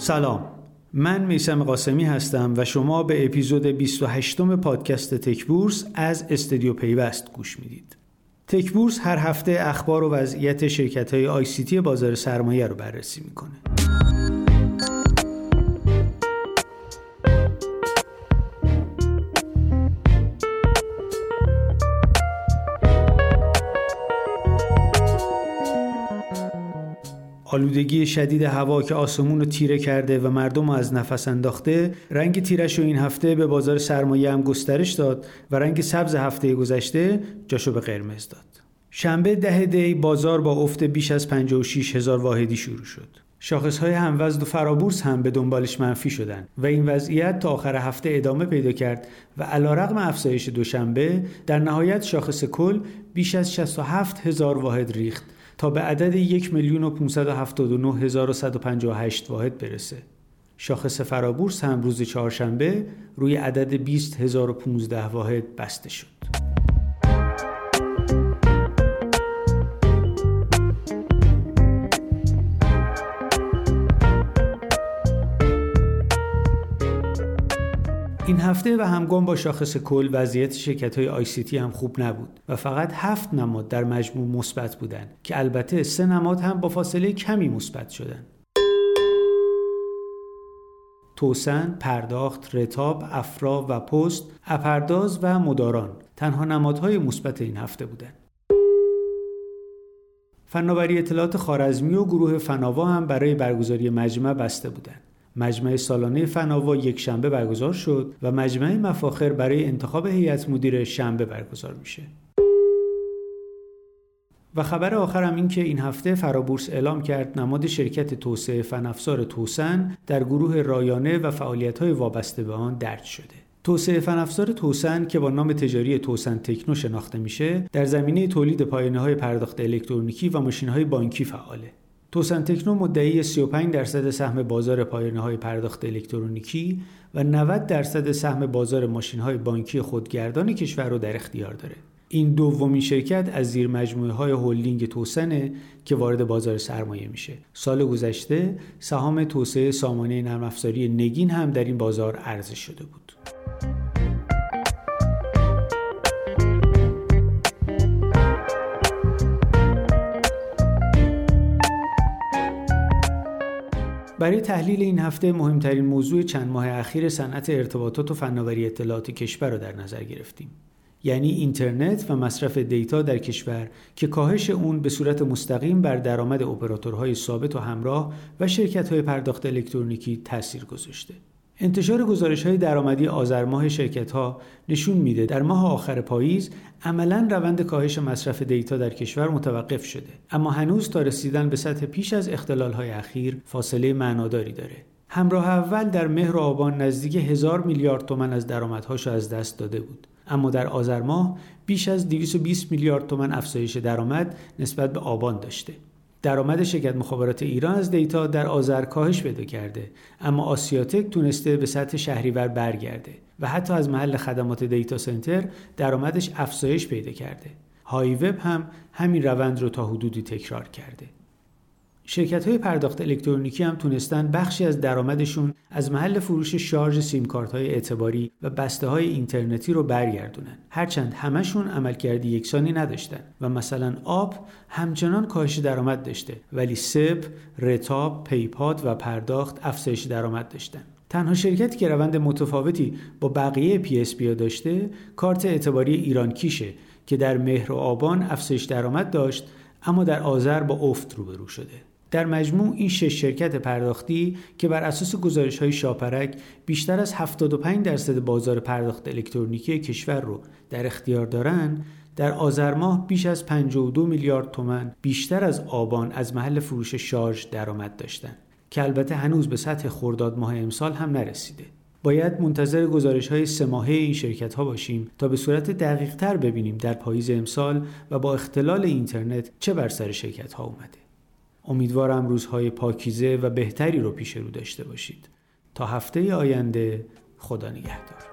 سلام من میسم قاسمی هستم و شما به اپیزود 28 پادکست تکبورس از استودیو پیوست گوش می‌دید. تکبورس هر هفته اخبار و وضعیت شرکت های آی سی تی بازار سرمایه رو بررسی می‌کنه. آلودگی شدید هوا که آسمون رو تیره کرده و مردم رو از نفس انداخته رنگ تیرش رو این هفته به بازار سرمایه هم گسترش داد و رنگ سبز هفته گذشته جاشو به قرمز داد. شنبه ده دی بازار با افت بیش از 56 هزار واحدی شروع شد. شاخص های هموزد و فرابورس هم به دنبالش منفی شدند و این وضعیت تا آخر هفته ادامه پیدا کرد و علیرغم افزایش دوشنبه در نهایت شاخص کل بیش از 67 هزار واحد ریخت. تا به عدد 1 میلیون و 579 واحد برسه. شاخص فرابورس هم روز چهارشنبه روی عدد 20015 واحد بسته شد. این هفته و همگام با شاخص کل وضعیت شرکت های آی سی تی هم خوب نبود و فقط هفت نماد در مجموع مثبت بودند که البته سه نماد هم با فاصله کمی مثبت شدند. توسن، پرداخت، رتاب، افرا و پست، اپرداز و مداران تنها نمادهای مثبت این هفته بودند. فناوری اطلاعات خارزمی و گروه فناوا هم برای برگزاری مجمع بسته بودند. مجمع سالانه فناوا یک شنبه برگزار شد و مجمع مفاخر برای انتخاب هیئت مدیره شنبه برگزار میشه. و خبر آخرم این که این هفته فرابورس اعلام کرد نماد شرکت توسعه فنافزار توسن در گروه رایانه و فعالیت‌های وابسته به آن درج شده. توسعه فنافزار توسن که با نام تجاری توسن تکنو شناخته میشه در زمینه تولید پایانه های پرداخت الکترونیکی و ماشین های بانکی فعاله. توسن تکنو مدعی 35 درصد سهم بازار پایانه های پرداخت الکترونیکی و 90 درصد سهم بازار ماشین های بانکی خودگردان کشور رو در اختیار داره. این دومین شرکت از زیر مجموعه های هلدینگ توسنه که وارد بازار سرمایه میشه. سال گذشته سهام توسعه سامانه نرم افزاری نگین هم در این بازار عرضه شده بود. برای تحلیل این هفته مهمترین موضوع چند ماه اخیر صنعت ارتباطات و فناوری اطلاعات کشور را در نظر گرفتیم. یعنی اینترنت و مصرف دیتا در کشور که کاهش اون به صورت مستقیم بر درآمد اپراتورهای ثابت و همراه و شرکت‌های پرداخت الکترونیکی تاثیر گذاشته. انتشار گزارش های درآمدی آذر ماه شرکت ها نشون میده در ماه آخر پاییز عملا روند کاهش مصرف دیتا در کشور متوقف شده اما هنوز تا رسیدن به سطح پیش از اختلال های اخیر فاصله معناداری داره. همراه اول در مهر و آبان نزدیک هزار میلیارد تومن از درآمدهاش از دست داده بود اما در آذر ماه بیش از 220 میلیارد تومن افزایش درآمد نسبت به آبان داشته. درآمد شرکت مخابرات ایران از دیتا در آذر کاهش پیدا کرده اما آسیاتک تونسته به سطح شهریور برگرده و حتی از محل خدمات دیتا سنتر درآمدش افزایش پیدا کرده. های وب هم همین روند رو تا حدودی تکرار کرده. شرکت های پرداخت الکترونیکی هم تونستن بخشی از درآمدشون از محل فروش شارژ سیم کارت های اعتباری و بسته های اینترنتی رو برگردونن. هرچند همشون عملکردی یکسانی نداشتن و مثلا آپ همچنان کاهش درآمد داشته ولی سپ، رتاپ، پیپاد و پرداخت افزایش درآمد داشتن. تنها شرکتی که روند متفاوتی با بقیه PSP داشته کارت اعتباری ایران کیشه که در مهر و آبان افزایش درآمد داشت اما در آذر با افت روبرو شده. در مجموع این شش شرکت پرداختی که بر اساس گزارش های شاپرک بیشتر از 75 درصد بازار پرداخت الکترونیکی کشور رو در اختیار دارند در آذر ماه بیش از 52 میلیارد تومن بیشتر از آبان از محل فروش شارژ درآمد داشتند که البته هنوز به سطح خرداد ماه امسال هم نرسیده. باید منتظر گزارش های سه ماهه این شرکت ها باشیم تا به صورت دقیق تر ببینیم در پاییز امسال و با اختلال اینترنت چه بر سر شرکت ها اومده. امیدوارم روزهای پاکیزه و بهتری رو پیش رو داشته باشید. تا هفته آینده خدا نگهدار.